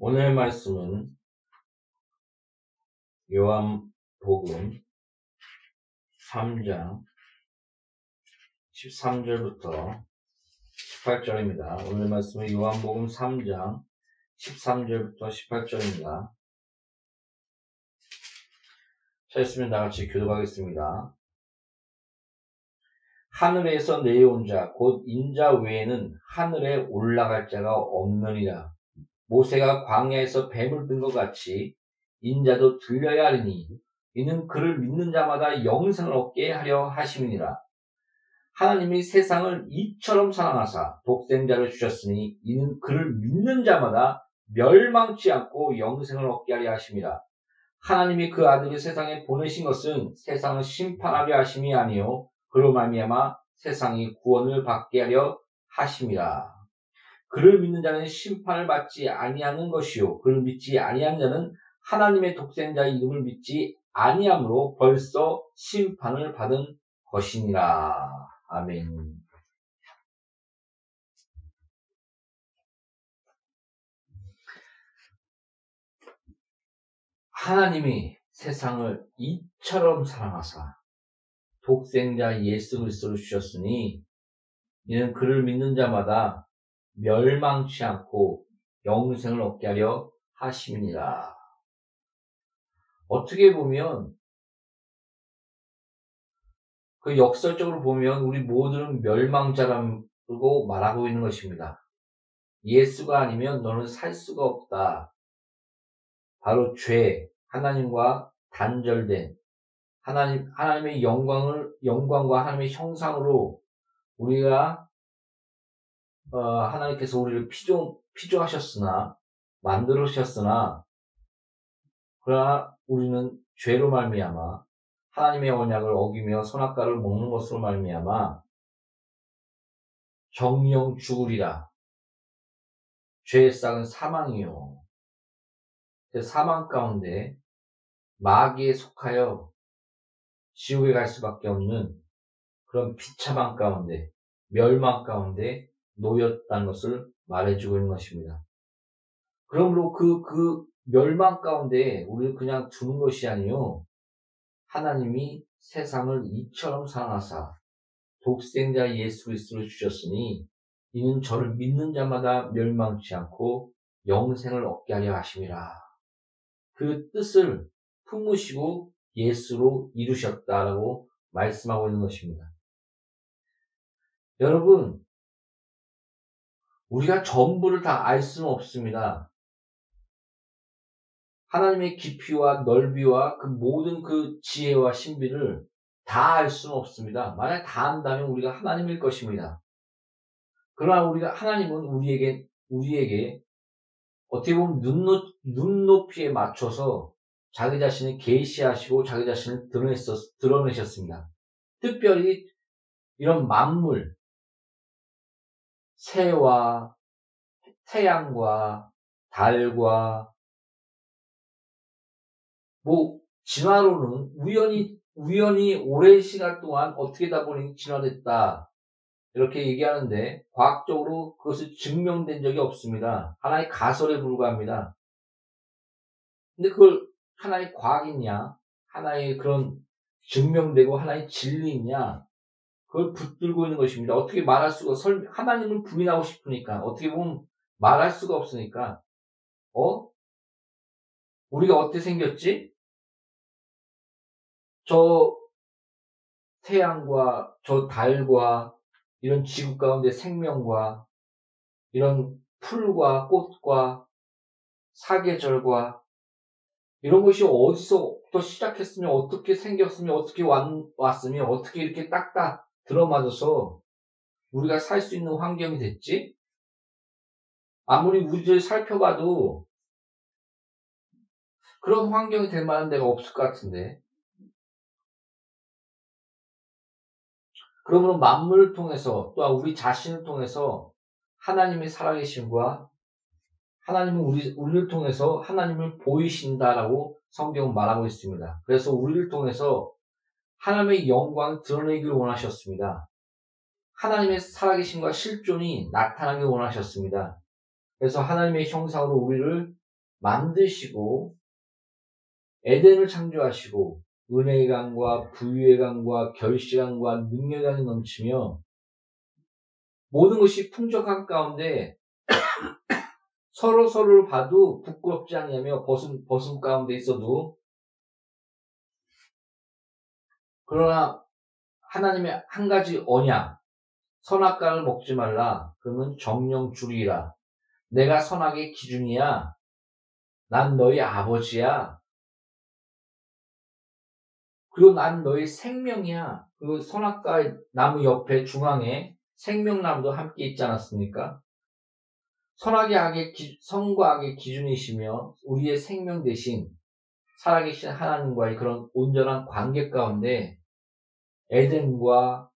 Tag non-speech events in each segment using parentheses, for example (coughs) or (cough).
오늘 말씀은 요한복음 3장 13절부터 18절입니다. 오늘 말씀은 요한복음 3장 13절부터 18절입니다. 자, 있으면 다 같이 교도하겠습니다. 하늘에서 내려온 자, 곧 인자 외에는 하늘에 올라갈 자가 없느니라. 모세가 광야에서 뱀을 든 것 같이 인자도 들려야 하리니 이는 그를 믿는 자마다 영생을 얻게 하려 하심이니라. 하나님이 세상을 이처럼 사랑하사 독생자를 주셨으니 이는 그를 믿는 자마다 멸망치 않고 영생을 얻게 하려 하심이라. 하나님이 그 아들을 세상에 보내신 것은 세상을 심판하려 하심이 아니요 그로 말미암아 세상이 구원을 받게 하려 하심이라. 그를 믿는 자는 심판을 받지 아니하는 것이요 그를 믿지 아니한 자는 하나님의 독생자의 이름을 믿지 아니함으로 벌써 심판을 받은 것이니라. 아멘. 하나님이 세상을 이처럼 사랑하사 독생자 예수 그리스도를 주셨으니 이는 그를 믿는 자마다 멸망치 않고 영생을 얻게 하려 하심이니라. 어떻게 보면 그 역설적으로 보면 우리 모두는 멸망자라고 말하고 있는 것입니다. 예수가 아니면 너는 살 수가 없다. 바로 죄, 하나님과 단절된 하나님 하나님의 영광을 영광과 하나님의 형상으로 우리가 어, 하나님께서 우리를 피조 피조하셨으나 만들으셨으나 그러나 우리는 죄로 말미암아 하나님의 언약을 어기며 선악과를 먹는 것으로 말미암아 정령 죽으리라. 죄의 싹은 사망이요. 그 사망 가운데 마귀에 속하여 지옥에 갈 수밖에 없는 그런 비참한 가운데 멸망 가운데 놓였다는 것을 말해주고 있는 것입니다. 그러므로 그, 그 멸망 가운데 우리를 그냥 두는 것이 아니요. 하나님이 세상을 이처럼 사랑하사 독생자 예수 그리스도를 주셨으니 이는 저를 믿는 자마다 멸망치 않고 영생을 얻게 하려 하심이라. 그 뜻을 품으시고 예수로 이루셨다라고 말씀하고 있는 것입니다. 여러분, 우리가 전부를 다 알 수는 없습니다. 하나님의 깊이와 넓이와 그 모든 그 지혜와 신비를 다 알 수는 없습니다. 만약 다 안다면 우리가 하나님일 것입니다. 그러나 우리가 하나님은 우리에게 우리에게 어떻게 보면 눈높, 눈높이에 맞춰서 자기 자신을 계시하시고 자기 자신을 드러냈었, 드러내셨습니다. 특별히 이런 만물, 새와 태양과 달과 뭐 진화로는 우연히 우연히 오랜 시간 동안 어떻게 다 보니 진화됐다 이렇게 얘기하는데 과학적으로 그것이 증명된 적이 없습니다. 하나의 가설에 불과합니다. 근데 그걸 하나의 과학이냐, 하나의 그런 증명되고 하나의 진리냐, 그걸 붙들고 있는 것입니다. 어떻게 말할 수가, 설, 하나님을 부인하고 싶으니까, 어떻게 보면 말할 수가 없으니까, 어? 우리가 어떻게 생겼지? 저 태양과 저 달과 이런 지구 가운데 생명과 이런 풀과 꽃과 사계절과 이런 것이 어디서부터 시작했으면 어떻게 생겼으면 어떻게 왔, 왔으면 어떻게 이렇게 딱딱 들어맞아서 우리가 살 수 있는 환경이 됐지? 아무리 우주를 살펴봐도 그런 환경이 될 만한 데가 없을 것 같은데. 그러므로 만물을 통해서 또한 우리 자신을 통해서 하나님의 살아계심과 하나님은 우리, 우리를 통해서 하나님을 보이신다라고 성경은 말하고 있습니다. 그래서 우리를 통해서 하나님의 영광을 드러내기를 원하셨습니다. 하나님의 살아계심과 실존이 나타나길 원하셨습니다. 그래서 하나님의 형상으로 우리를 만드시고 에덴을 창조하시고 은혜의 강과 부유의 강과 결시강과 능력의 강이 넘치며 모든 것이 풍족한 가운데 (coughs) 서로 서로를 봐도 부끄럽지 않냐며 벗음, 벗음 가운데 있어도 그러나 하나님의 한 가지 언약 선악과를 먹지 말라. 그러면 정령 줄이라. 내가 선악의 기준이야. 난 너희 아버지야. 그리고 난 너희 생명이야. 그 선악과 나무 옆에 중앙에 생명나무도 함께 있지 않았습니까? 선악의 악의 기, 선과 악의 기준이시며 우리의 생명 대신 살아계신 하나님과의 그런 온전한 관계 가운데 에덴과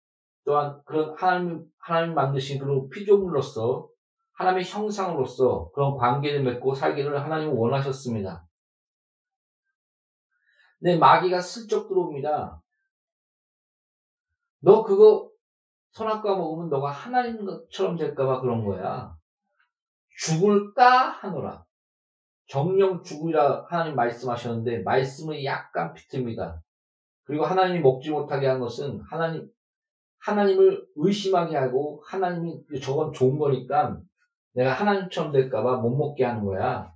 또한 그런 하나님, 하나님 만드신 그런 피조물로서 하나님의 형상으로서 그런 관계를 맺고 살기를 하나님은 원하셨습니다. 내 마귀가 슬쩍 들어옵니다. 너 그거 선악과 먹으면 너가 하나님처럼 될까봐 그런 거야. 죽을까 하노라. 정령 죽으리라 하나님 말씀하셨는데 말씀은 약간 비틀입니다. 그리고 하나님이 먹지 못하게 한 것은 하나님 하나님을 의심하게 하고 하나님이 저건 좋은 거니까 내가 하나님처럼 될까봐 못 먹게 하는 거야.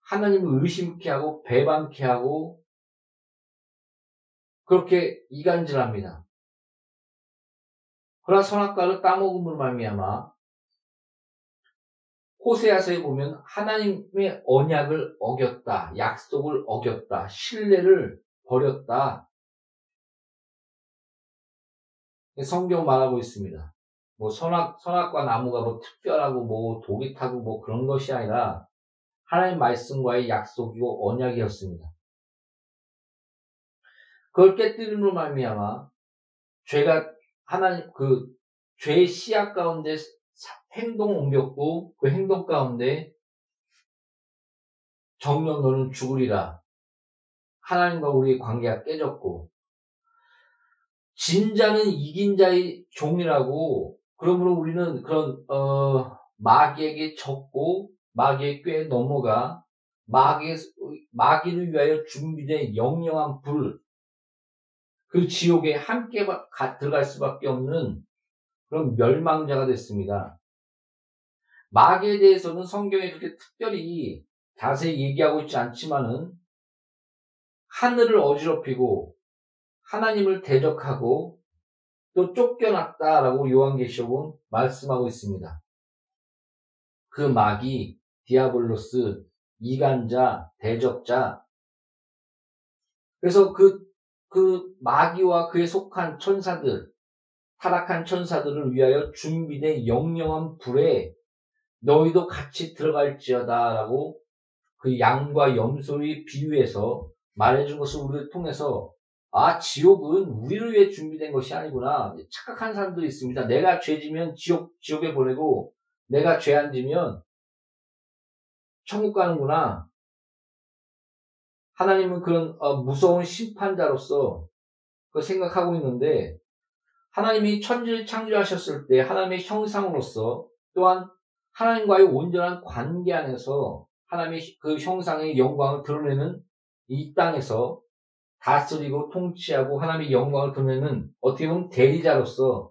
하나님을 의심케 하고 배반케 하고 그렇게 이간질합니다. 그러나 선악과를 따먹음으로 말미암아 호세아서에 보면 하나님의 언약을 어겼다, 약속을 어겼다, 신뢰를 버렸다. 성경 말하고 있습니다. 뭐 선악 선악과 나무가 뭐 특별하고 뭐 독이 타고 뭐 그런 것이 아니라 하나님 말씀과의 약속이고 언약이었습니다. 그걸 깨뜨림으로 말미암아 죄가 하나님 그 죄의 씨앗 가운데 행동 옮겼고 그 행동 가운데 정령 너는 죽으리라. 하나님과 우리의 관계가 깨졌고 진자는 이긴 자의 종이라고 그러므로 우리는 그런 어, 마귀에게 졌고 마귀의 꾀에 넘어가 마귀 마귀를 위하여 준비된 영영한 불, 그 지옥에 함께 들어갈 수밖에 없는 그런 멸망자가 됐습니다. 마귀에 대해서는 성경에 그렇게 특별히 자세히 얘기하고 있지 않지만은 하늘을 어지럽히고 하나님을 대적하고 또 쫓겨났다라고 요한계시록은 말씀하고 있습니다. 그 마귀, 디아블로스, 이간자, 대적자. 그래서 그, 그 마귀와 그에 속한 천사들, 타락한 천사들을 위하여 준비된 영영한 불에 너희도 같이 들어갈지어다라고 그 양과 염소의 비유해서 말해준 것을 우리를 통해서 아 지옥은 우리를 위해 준비된 것이 아니구나 착각한 사람들이 있습니다. 내가 죄지면 지옥 지옥에 보내고 내가 죄 안 지면 천국 가는구나. 하나님은 그런 어, 무서운 심판자로서 그 생각하고 있는데 하나님이 천지를 창조하셨을 때 하나님의 형상으로서 또한 하나님과의 온전한 관계 안에서 하나님의 그 형상의 영광을 드러내는 이 땅에서 다스리고 통치하고 하나님의 영광을 드러내는 어떻게 보면 대리자로서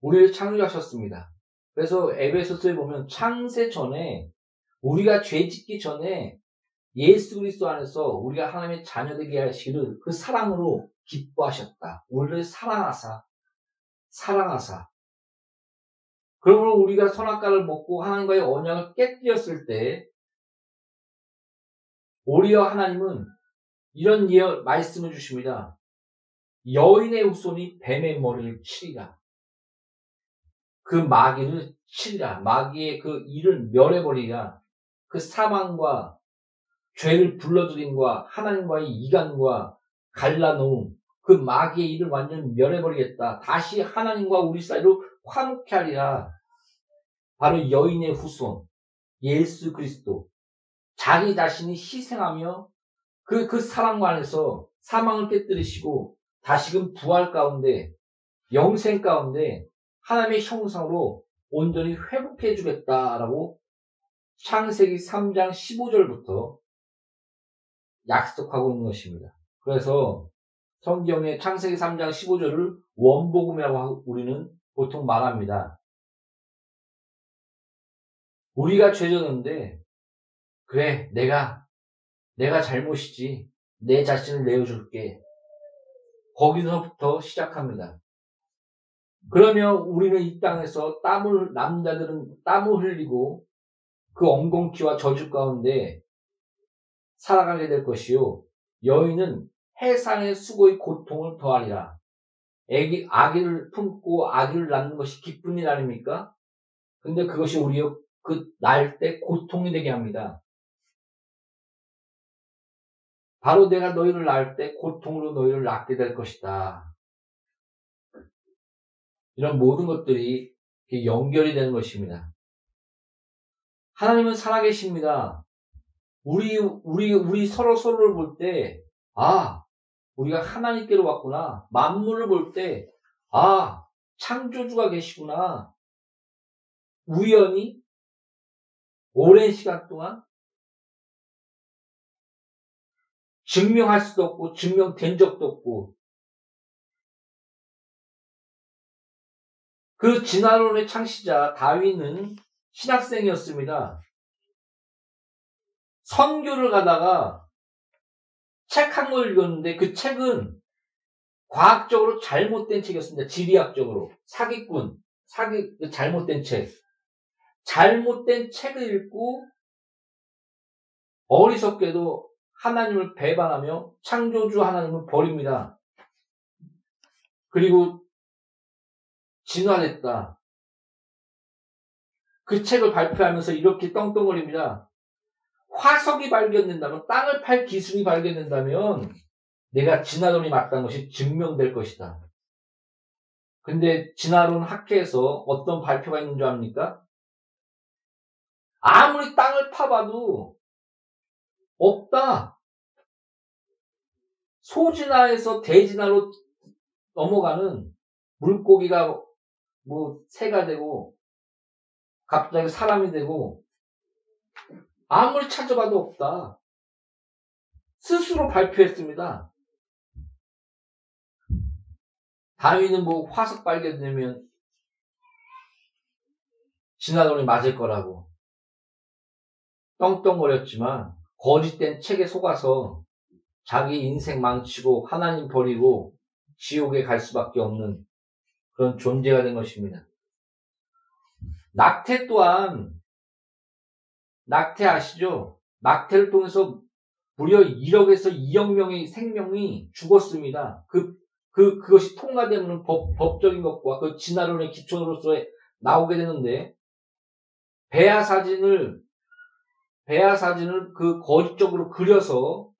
우리를 창조하셨습니다. 그래서 에베소서에 보면 창세 전에 우리가 죄 짓기 전에 예수 그리스도 안에서 우리가 하나님의 자녀되게 하시기를 그 사랑으로 기뻐하셨다. 우리를 사랑하사 사랑하사 그러므로 우리가 선악과를 먹고 하나님과의 언약을 깨뜨렸을 때 오히려 하나님은 이런 예언 말씀을 주십니다. 여인의 후손이 뱀의 머리를 치리라. 그 마귀를 치리라. 마귀의 그 일을 멸해버리라. 그 사망과 죄를 불러들인과 하나님과의 이간과 갈라놓음 그 마귀의 일을 완전 멸해버리겠다. 다시 하나님과 우리 사이로 화목케 하리라. 바로 여인의 후손, 예수 그리스도. 자기 자신이 희생하며 그, 그 사랑 안에서 사망을 깨뜨리시고 다시금 부활 가운데, 영생 가운데 하나님의 형상으로 온전히 회복해 주겠다라고 창세기 3장 15절부터 약속하고 있는 것입니다. 그래서 성경의 창세기 3장 15절을 원복음이라고 우리는 보통 말합니다. 우리가 죄졌는데 그래 내가 내가 잘못이지 내 자신을 내어줄게 거기서부터 시작합니다. 그러면 우리는 이 땅에서 땀을 남자들은 땀을 흘리고 그 엉겅퀴와 저주 가운데 살아가게 될 것이요 여인은 해상의 수고의 고통을 더하리라. 애기 아기를 품고 아기를 낳는 것이 기쁜 일 아닙니까? 근데 그것이 우리 그날 때 고통이 되게 합니다. 바로 내가 너희를 낳을 때 고통으로 너희를 낳게 될 것이다. 이런 모든 것들이 연결이 되는 것입니다. 하나님은 살아계십니다. 우리, 우리, 우리 서로 서로를 볼 때, 아, 우리가 하나님께로 왔구나. 만물을 볼 때, 아, 창조주가 계시구나. 우연히, 오랜 시간 동안, 증명할 수도 없고, 증명된 적도 없고, 그 진화론의 창시자 다윈은 신학생이었습니다. 선교를 가다가 책한걸 읽었는데 그 책은 과학적으로 잘못된 책이었습니다. 지리학적으로. 사기꾼, 사기, 그 잘못된 책. 잘못된 책을 읽고 어리석게도 하나님을 배반하며 창조주 하나님을 버립니다. 그리고 진화됐다. 그 책을 발표하면서 이렇게 떵떵거립니다. 화석이 발견된다면, 땅을 팔 기술이 발견된다면, 내가 진화론이 맞다는 것이 증명될 것이다. 근데 진화론 학회에서 어떤 발표가 있는 줄 압니까? 아무리 땅을 파봐도 없다. 소진화에서 대진화로 넘어가는 물고기가 뭐 새가 되고 갑자기 사람이 되고 아무리 찾아봐도 없다. 스스로 발표했습니다. 다윈은 뭐 화석 발견되면 진화론이 맞을 거라고 떵떵거렸지만 거짓된 책에 속아서 자기 인생 망치고 하나님 버리고 지옥에 갈 수밖에 없는 그런 존재가 된 것입니다. 낙태 또한 낙태 아시죠? 낙태를 통해서 무려 1억에서 2억 명의 생명이 죽었습니다. 그, 그, 그것이 통과되면 법, 법적인 것과 그 진화론의 기초로서 나오게 되는데, 배아 사진을, 배아 사진을 그 거짓적으로 그려서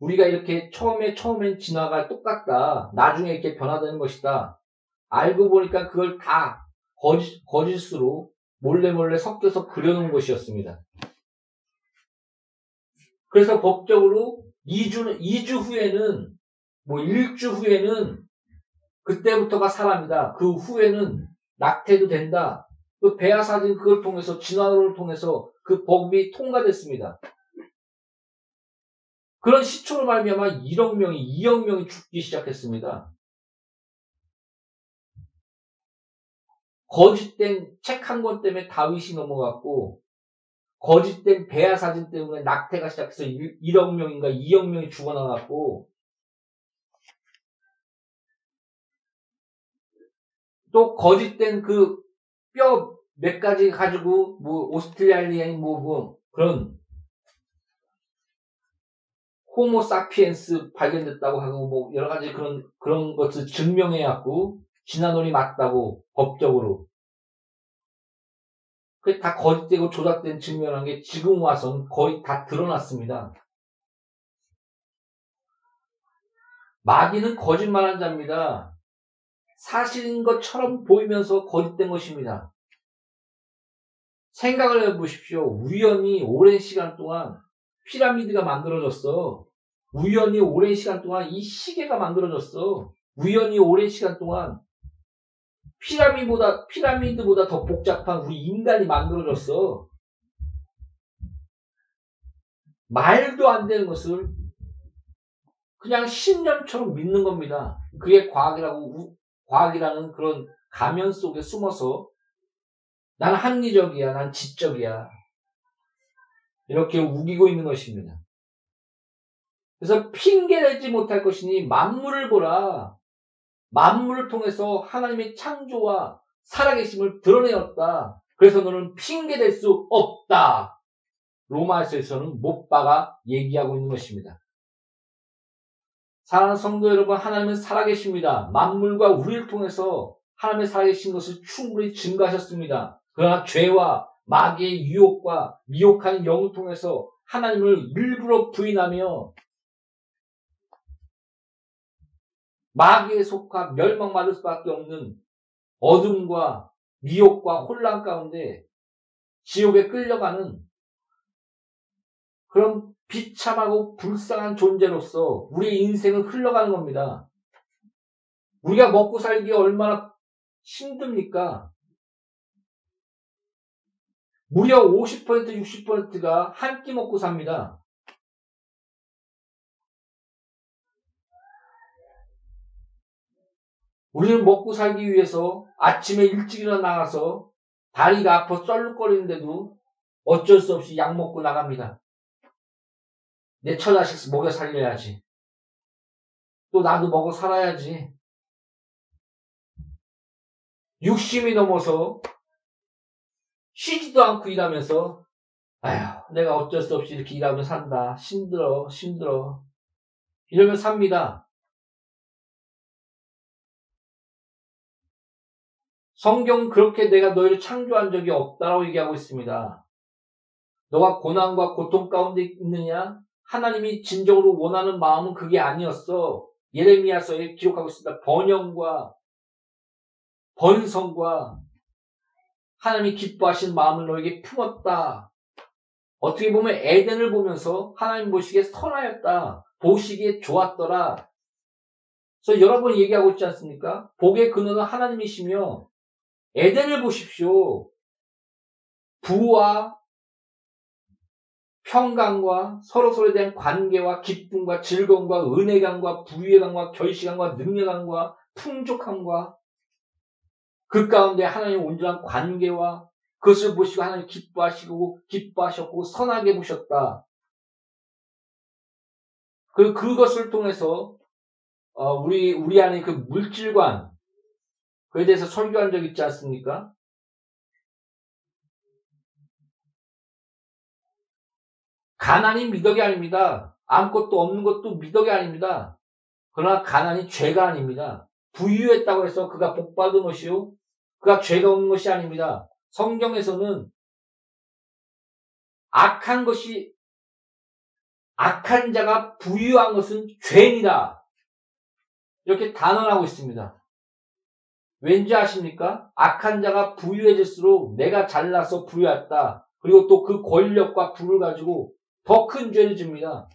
우리가 이렇게 처음에, 처음엔 진화가 똑같다. 나중에 이렇게 변화되는 것이다. 알고 보니까 그걸 다 거짓, 거짓으로 몰래 몰래 섞여서 그려놓은 것이었습니다. 그래서 법적으로 2주, 2주 후에는, 뭐 1주 후에는 그때부터가 사람이다. 그 후에는 낙태도 된다. 그 배아 사진 그걸 통해서 진화론을 통해서 그 법이 통과됐습니다. 그런 시초로 말미암아 1억 명이 2억 명이 죽기 시작했습니다. 거짓된 책 한 권 때문에 다윗이 넘어갔고 거짓된 배아 사진 때문에 낙태가 시작해서 1억 명인가 2억 명이 죽어나갔고 또 거짓된 그 뼈 몇 가지 가지고 뭐 오스트레일리아인 뭐, 뭐 그런 호모 사피엔스 발견됐다고 하고 뭐 여러 가지 그런 그런 것을 증명해 갖고 진화론이 맞다고 법적으로 그게 다 거짓되고 조작된 증명한 게 지금 와선 거의 다 드러났습니다. 마귀는 거짓말한 자입니다. 사실인 것처럼 보이면서 거짓된 것입니다. 생각을 해보십시오. 우연히 오랜 시간 동안 피라미드가 만들어졌어. 우연히 오랜 시간 동안 이 시계가 만들어졌어. 우연히 오랜 시간 동안 피라미드보다, 피라미드보다 더 복잡한 우리 인간이 만들어졌어. 말도 안 되는 것을 그냥 신념처럼 믿는 겁니다. 그게 과학이라고, 과학이라는 그런 가면 속에 숨어서 난 합리적이야, 난 지적이야. 이렇게 우기고 있는 것입니다. 그래서 핑계내지 못할 것이니 만물을 보라. 만물을 통해서 하나님의 창조와 살아계심을 드러내었다. 그래서 너는 핑계댈 수 없다. 로마서에서는 못 박아 얘기하고 있는 것입니다. 사랑하는 성도 여러분, 하나님은 살아계십니다. 만물과 우리를 통해서 하나님의 살아계신 것을 충분히 증가하셨습니다. 그러나 죄와 마귀의 유혹과 미혹하는 영을 통해서 하나님을 일부러 부인하며 마귀에 속하 멸망받을 수밖에 없는 어둠과 미혹과 혼란 가운데 지옥에 끌려가는 그런 비참하고 불쌍한 존재로서 우리의 인생을 흘러가는 겁니다. 우리가 먹고 살기가 얼마나 힘듭니까? 무려 50% 60%가 한 끼 먹고 삽니다. 우리는 먹고 살기 위해서 아침에 일찍 일어나 나가서 다리가 아파 썰룩거리는데도 어쩔 수 없이 약 먹고 나갑니다. 내 처자식 먹여 살려야지. 또 나도 먹어 살아야지. 육심이 넘어서 쉬지도 않고 일하면서 아휴 내가 어쩔 수 없이 이렇게 일하며 산다. 힘들어 힘들어. 이러면 삽니다. 성경 그렇게 내가 너희를 창조한 적이 없다라고 얘기하고 있습니다. 너가 고난과 고통 가운데 있느냐? 하나님이 진정으로 원하는 마음은 그게 아니었어. 예레미야서에 기록하고 있습니다. 번영과 번성과 하나님이 기뻐하신 마음을 너에게 품었다. 어떻게 보면 에덴을 보면서 하나님 보시기에 선하였다. 보시기에 좋았더라. 그래서 여러 번 얘기하고 있지 않습니까? 복의 근원은 하나님이시며 에덴을 보십시오. 부와 평강과 서로서로에 대한 관계와 기쁨과 즐거움과 은혜감과 부유감과 결시감과 능력감과 풍족함과 그 가운데 하나님의 온전한 관계와 그것을 보시고 하나님 기뻐하시고 기뻐하셨고 선하게 보셨다. 그 그것을 통해서 어, 우리 우리 안에 그 물질관 그에 대해서 설교한 적 있지 않습니까? 가난이 미덕이 아닙니다. 아무것도 없는 것도 미덕이 아닙니다. 그러나 가난이 죄가 아닙니다. 부유했다고 해서 그가 복받은 것이요. 그가 죄가 없는 것이 아닙니다. 성경에서는 악한 것이 악한 자가 부유한 것은 죄이다. 이렇게 단언하고 있습니다. 왠지 아십니까? 악한 자가 부유해질수록 내가 잘나서 부유했다. 그리고 또 그 권력과 부를 가지고 더 큰 죄를 집니다.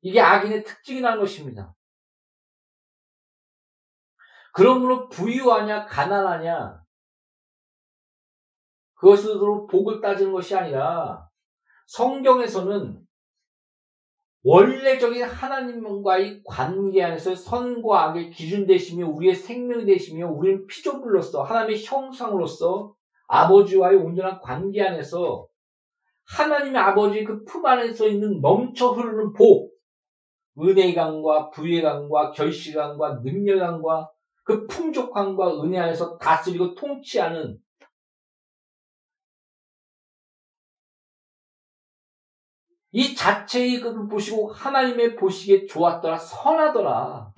이게 악인의 특징이라는 것입니다. 그러므로 부유하냐, 가난하냐, 그것으로 복을 따지는 것이 아니라 성경에서는 원래적인 하나님과의 관계 안에서 선과 악의 기준 되시며 우리의 생명이 되시며 우리는 피조물로서 하나님의 형상으로서 아버지와의 온전한 관계 안에서 하나님의 아버지 그품 안에서 있는 넘쳐 흐르는 복, 은혜의 강과 부의 강과 결실 강과 능력 강과 그 풍족함과 은혜 안에서 다스리고 통치하는 이 자체의 것을 보시고 하나님의 보시기에 좋았더라, 선하더라.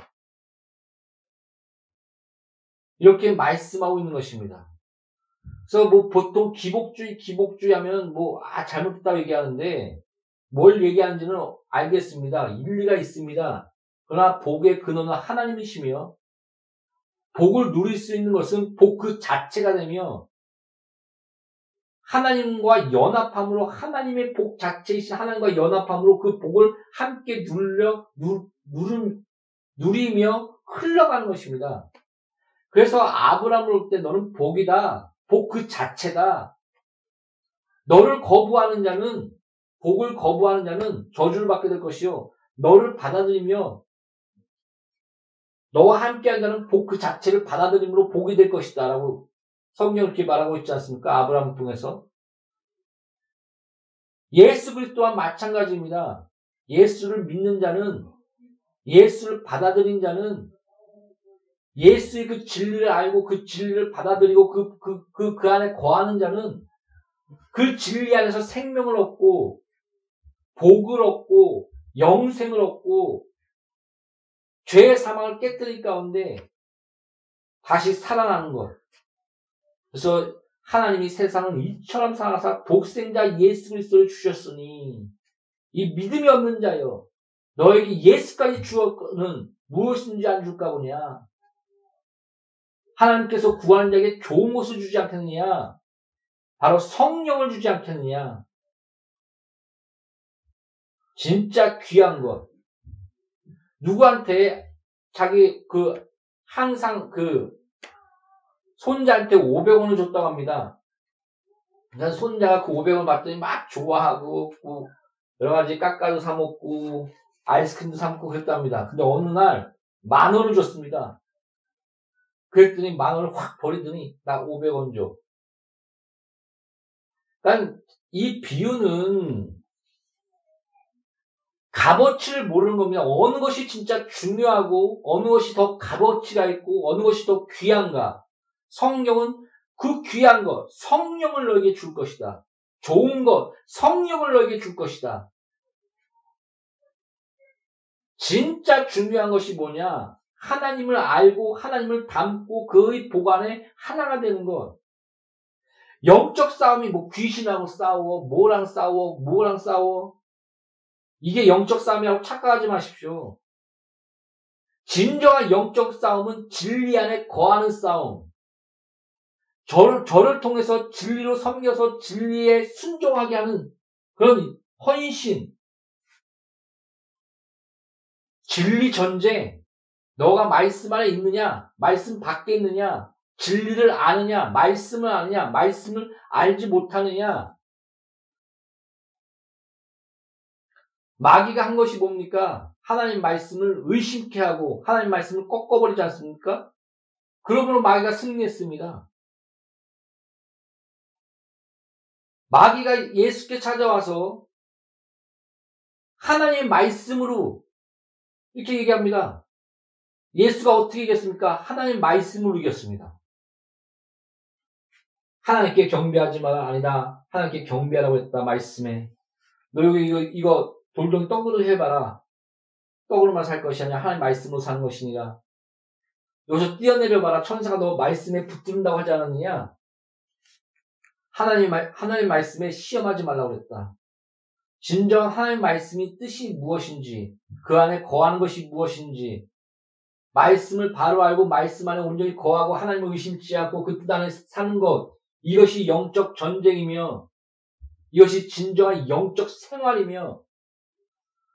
이렇게 말씀하고 있는 것입니다. 그래서 뭐 보통 기복주의, 기복주의 하면 뭐, 아, 잘못됐다고 얘기하는데, 뭘 얘기하는지는 알겠습니다. 일리가 있습니다. 그러나 복의 근원은 하나님이시며, 복을 누릴 수 있는 것은 복 그 자체가 되며, 하나님과 연합함으로 하나님의 복 자체이신 하나님과 연합함으로 그 복을 함께 눌려 누, 누른, 누리며 흘러가는 것입니다. 그래서 아브라함을 올때 너는 복이다. 복 그 자체다. 너를 거부하는 자는 복을 거부하는 자는 저주를 받게 될 것이요. 너를 받아들이며 너와 함께한 자는 복 그 자체를 받아들임으로 복이 될 것이다. 라고 성경 이렇게 말하고 있지 않습니까? 아브라함을 통해서. 예수 그리스도와 마찬가지입니다. 예수를 믿는 자는 예수를 받아들인 자는 예수의 그 진리를 알고 그 진리를 받아들이고 그, 그, 그, 그 안에 거하는 자는 그 진리 안에서 생명을 얻고 복을 얻고 영생을 얻고 죄의 사망을 깨뜨릴 가운데 다시 살아나는 것. 그래서 하나님이 세상을 이처럼 사랑하사 독생자 예수 그리스도를 주셨으니 이 믿음이 없는 자여 너에게 예수까지 주었거는 무엇인지 안 줄까 보냐? 하나님께서 구하는 자에게 좋은 것을 주지 않겠느냐? 바로 성령을 주지 않겠느냐? 진짜 귀한 것. 누구한테 자기 그 항상 그 손자한테 500원을 줬다고 합니다. 난 손자가 그 500원 받더니 막 좋아하고 여러 가지 깎아도 사 먹고 아이스크림도 사 먹고 그랬답니다. 근데 어느 날 만 원을 줬습니다. 그랬더니 만 원을 확 버리더니 나 500원 줘. 그러니까 이 비유는 값어치를 모르는 겁니다. 어느 것이 진짜 중요하고 어느 것이 더 값어치가 있고 어느 것이 더 귀한가. 성경은 그 귀한 것, 성령을 너에게 줄 것이다. 좋은 것, 성령을 너에게 줄 것이다. 진짜 중요한 것이 뭐냐? 하나님을 알고 하나님을 닮고 그의 보관에 하나가 되는 것. 영적 싸움이 뭐 귀신하고 싸워, 뭐랑 싸워, 뭐랑 싸워. 이게 영적 싸움이라고 착각하지 마십시오. 진정한 영적 싸움은 진리 안에 거하는 싸움. 저를, 저를 통해서 진리로 섬겨서 진리에 순종하게 하는 그런 헌신. 진리 전쟁. 너가 말씀 안에 있느냐? 말씀 밖에 있느냐? 진리를 아느냐? 말씀을 아느냐? 말씀을 알지 못하느냐? 마귀가 한 것이 뭡니까? 하나님 말씀을 의심케 하고 하나님 말씀을 꺾어버리지 않습니까? 그러므로 마귀가 승리했습니다. 마귀가 예수께 찾아와서 하나님의 말씀으로 이렇게 얘기합니다. 예수가 어떻게 이겼습니까? 하나님 말씀으로 이겼습니다. 하나님께 경배하지 마라. 아니다. 하나님께 경배하라고 했다. 말씀에. 너 여기 이거, 이거 돌덩이 떡으로 해봐라. 떡으로만 살 것이 아니라 하나님 말씀으로 사는 것이니라. 여기서 뛰어내려 봐라. 천사가 너 말씀에 붙든다고 하지 않았느냐? 하나님, 하나님 말씀에 시험하지 말라고 그랬다. 진정 하나님 말씀이 뜻이 무엇인지, 그 안에 거하는 것이 무엇인지, 말씀을 바로 알고 말씀 안에 온전히 거하고 하나님을 의심치 않고 그 뜻 안에 사는 것, 이것이 영적 전쟁이며, 이것이 진정한 영적 생활이며,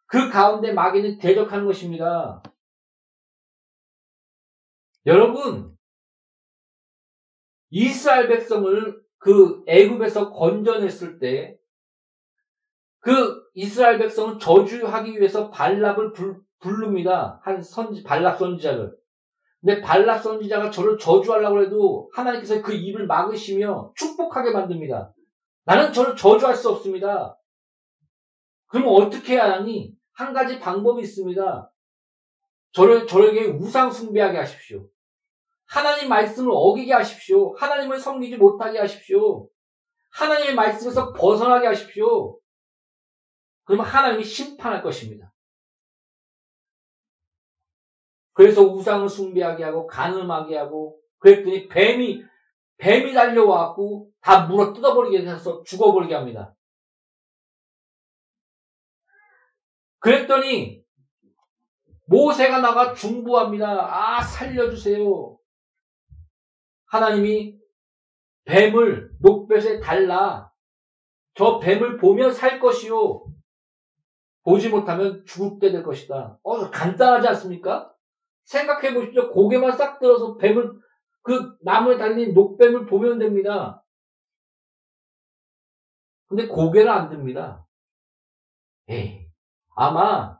그 가운데 마귀는 대적하는 것입니다. 여러분, 이스라엘 백성을 그 애굽에서 건져냈을 때, 그 이스라엘 백성은 저주하기 위해서 발락을 불, 부릅니다. 한 선지, 발락 선지자를. 근데 발락 선지자가 저를 저주하려고 해도 하나님께서 그 입을 막으시며 축복하게 만듭니다. 나는 저를 저주할 수 없습니다. 그럼 어떻게 해야 하니? 한 가지 방법이 있습니다. 저를, 저에게 우상 숭배하게 하십시오. 하나님 말씀을 어기게 하십시오. 하나님을 섬기지 못하게 하십시오. 하나님의 말씀에서 벗어나게 하십시오. 그러면 하나님이 심판할 것입니다. 그래서 우상을 숭배하게 하고 간음하게 하고 그랬더니 뱀이 뱀이 달려와갖고 다 물어 뜯어버리게 해서 죽어버리게 합니다. 그랬더니 모세가 나가 중부합니다. 아 살려주세요. 하나님이 뱀을 녹볕에 달라 저 뱀을 보면 살 것이요. 보지 못하면 죽게 될 것이다. 어, 간단하지 않습니까? 생각해 보십시오. 고개만 싹 들어서 뱀을, 그 나무에 달린 녹뱀을 보면 됩니다. 근데 고개는 안 듭니다. 에이, 아마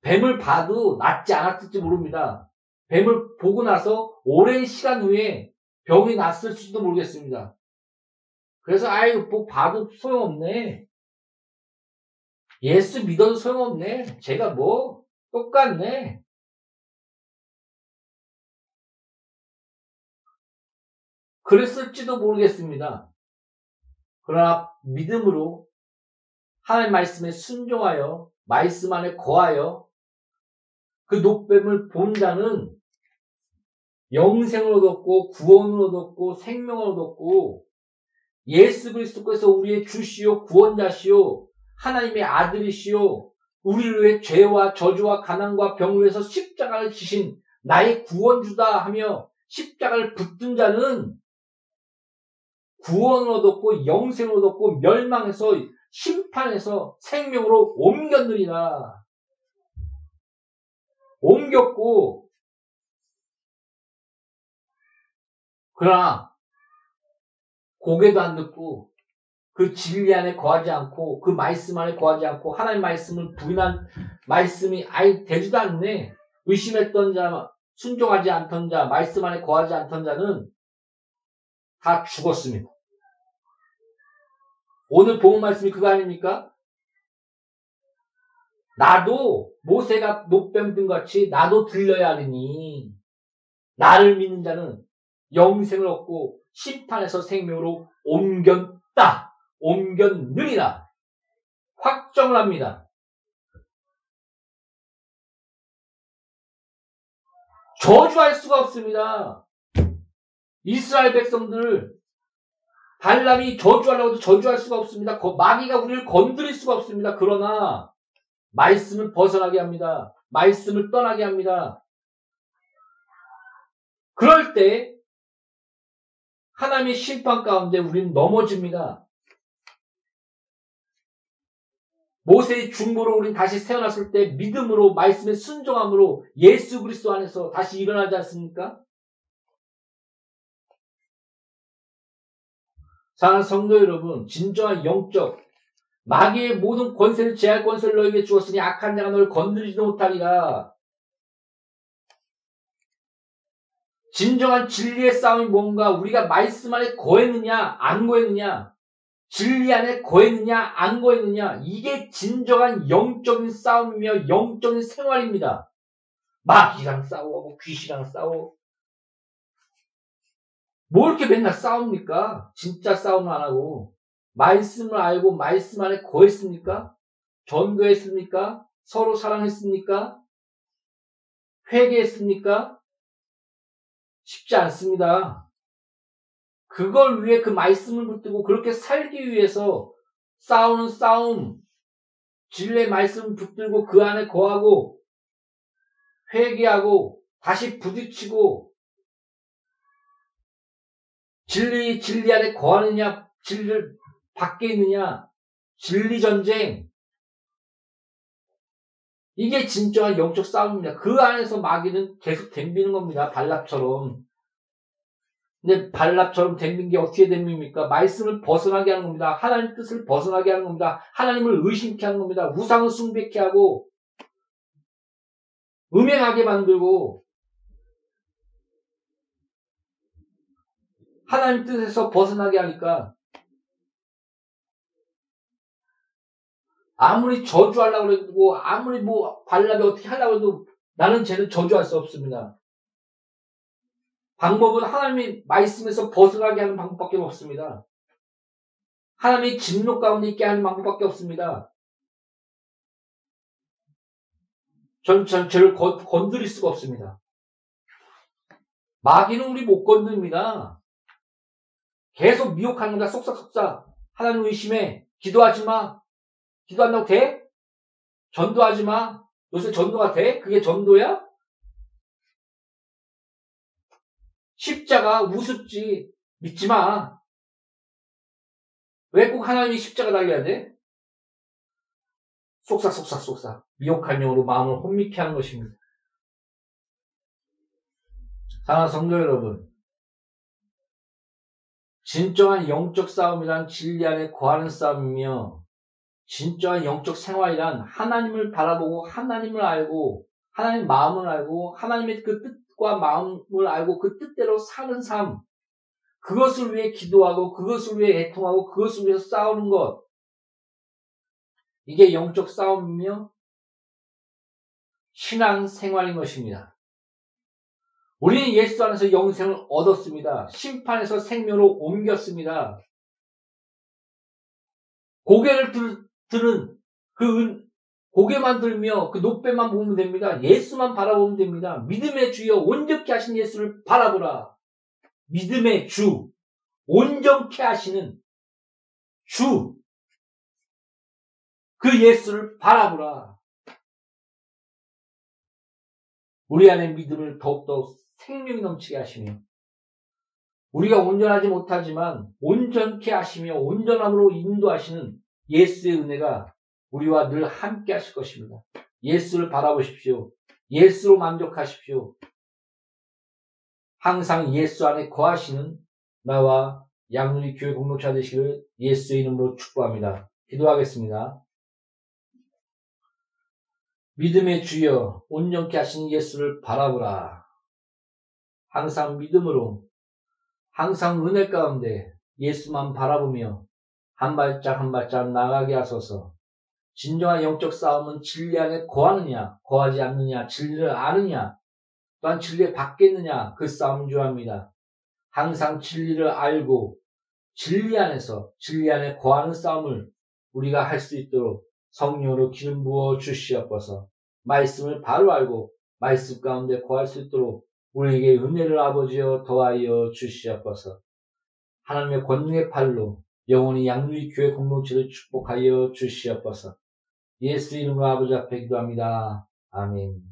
뱀을 봐도 낫지 않았을지 모릅니다. 뱀을 보고 나서 오랜 시간 후에 병이 났을지도 모르겠습니다. 그래서 아이고 뭐 봐도 소용없네. 예수 믿어도 소용없네. 제가 뭐 똑같네. 그랬을지도 모르겠습니다. 그러나 믿음으로 하나님 말씀에 순종하여 말씀 안에 거하여 그 녹뱀을 본 자는 영생을 얻었고 구원을 얻었고 생명을 얻었고 예수 그리스도께서 우리의 주시오 구원자시오 하나님의 아들이시오 우리를 위해 죄와 저주와 가난과 병을 위해서 십자가를 지신 나의 구원주다 하며 십자가를 붙든 자는 구원을 얻었고 영생을 얻었고 멸망해서 심판에서 생명으로 옮겼느니라. 옮겼고 그러나 고개도 안 듣고 그 진리 안에 거하지 않고 그 말씀 안에 거하지 않고 하나님 말씀을 부인한 말씀이 아예 되지도 않네. 의심했던 자, 순종하지 않던 자, 말씀 안에 거하지 않던 자는 다 죽었습니다. 오늘 본 말씀이 그거 아닙니까? 나도 모세가 녹뱀 든 같이 나도 들려야 하느니 나를 믿는 자는 영생을 얻고 심판에서 생명으로 옮겼다. 옮겼느니라. 확정을 합니다. 저주할 수가 없습니다. 이스라엘 백성들 발람이 저주하려고 해도 저주할 수가 없습니다. 마귀가 우리를 건드릴 수가 없습니다. 그러나 말씀을 벗어나게 합니다. 말씀을 떠나게 합니다. 그럴 때 하나님의 심판 가운데 우리는 넘어집니다. 모세의 중보로 우리는 다시 태어났을 때 믿음으로 말씀의 순종함으로 예수 그리스도 안에서 다시 일어나지 않습니까? 사랑하는 성도 여러분, 진정한 영적 마귀의 모든 권세를 제할 권세를 너에게 주었으니 악한 자가 너를 건드리지도 못하리라. 진정한 진리의 싸움이 뭔가 우리가 말씀 안에 거했느냐 안 거했느냐 진리 안에 거했느냐 안 거했느냐 이게 진정한 영적인 싸움이며 영적인 생활입니다. 마귀랑 싸워 귀신이랑 싸워 뭐 이렇게 맨날 싸웁니까? 진짜 싸움을 안 하고 말씀을 알고 말씀 안에 거했습니까? 전도했습니까? 서로 사랑했습니까? 회개했습니까? 쉽지 않습니다. 그걸 위해 그 말씀을 붙들고 그렇게 살기 위해서 싸우는 싸움, 진리의 말씀을 붙들고 그 안에 거하고 회개하고 다시 부딪히고 진리 진리 안에 거하느냐 진리를 밖에 있느냐 진리 전쟁 이게 진정한 영적 싸움입니다. 그 안에서 마귀는 계속 덤비는 겁니다. 발랍처럼. 근데 발랍처럼 덤빈 게 어떻게 덤깁니까? 말씀을 벗어나게 하는 겁니다. 하나님 뜻을 벗어나게 하는 겁니다. 하나님을 의심케 하는 겁니다. 우상을 숭배케 하고 음행하게 만들고 하나님 뜻에서 벗어나게 하니까 아무리 저주하려고 해도 아무리 뭐 발락이 어떻게 하려고 해도 나는 쟤는 저주할 수 없습니다. 방법은 하나님의 말씀에서 벗어나게 하는 방법밖에 없습니다. 하나님의 진노 가운데 있게 하는 방법밖에 없습니다. 전, 전 건, 건드릴 수가 없습니다. 마귀는 우리 못 건듭니다. 계속 미혹하는 거다. 속삭속삭. 하나님 의심해. 기도하지 마. 기도한다고 돼? 전도하지 마. 요새 전도가 돼? 그게 전도야? 십자가 우습지. 믿지 마. 왜 꼭 하나님이 십자가 달려야 돼? 속삭 속삭 속삭. 미혹한 영으로 마음을 혼미케 하는 것입니다. 사랑하는 성도 여러분. 진정한 영적 싸움이란 진리 안에 거하는 싸움이며 진정한 영적 생활이란 하나님을 바라보고 하나님을 알고 하나님의 마음을 알고 하나님의 그 뜻과 마음을 알고 그 뜻대로 사는 삶 그것을 위해 기도하고 그것을 위해 애통하고 그것을 위해서 싸우는 것 이게 영적 싸움이며 신앙 생활인 것입니다. 우리는 예수 안에서 영생을 얻었습니다. 심판에서 생명으로 옮겼습니다. 고개를 들, 드는 그 은, 고개만 들며 그 높배만 보면 됩니다. 예수만 바라보면 됩니다. 믿음의 주여 온전케 하신 예수를 바라보라. 믿음의 주, 온전케 하시는 주, 그 예수를 바라보라. 우리 안에 믿음을 더욱더 생명이 넘치게 하시며 우리가 온전하지 못하지만 온전케 하시며 온전함으로 인도하시는 예수의 은혜가 우리와 늘 함께 하실 것입니다. 예수를 바라보십시오. 예수로 만족하십시오. 항상 예수 안에 거하시는 나와 양누리 교회 공동체 되시기를 예수의 이름으로 축복합니다. 기도하겠습니다. 믿음의 주여 온전케 하신 예수를 바라보라. 항상 믿음으로 항상 은혜 가운데 예수만 바라보며 한 발짝 한 발짝 나가게 하소서. 진정한 영적 싸움은 진리 안에 거하느냐, 거하지 않느냐, 진리를 아느냐, 또한 진리에 받겠느냐, 그 싸움인 줄 압니다. 항상 진리를 알고 진리 안에서 진리 안에 거하는 싸움을 우리가 할 수 있도록 성령으로 기름 부어 주시옵소서. 말씀을 바로 알고 말씀 가운데 거할 수 있도록 우리에게 은혜를 아버지여 더하여 주시옵소서. 하나님의 권능의 팔로 영원히 양누리 교회 공동체를 축복하여 주시옵소서. 예수 이름으로 아버지 앞에 기도합니다. 아멘.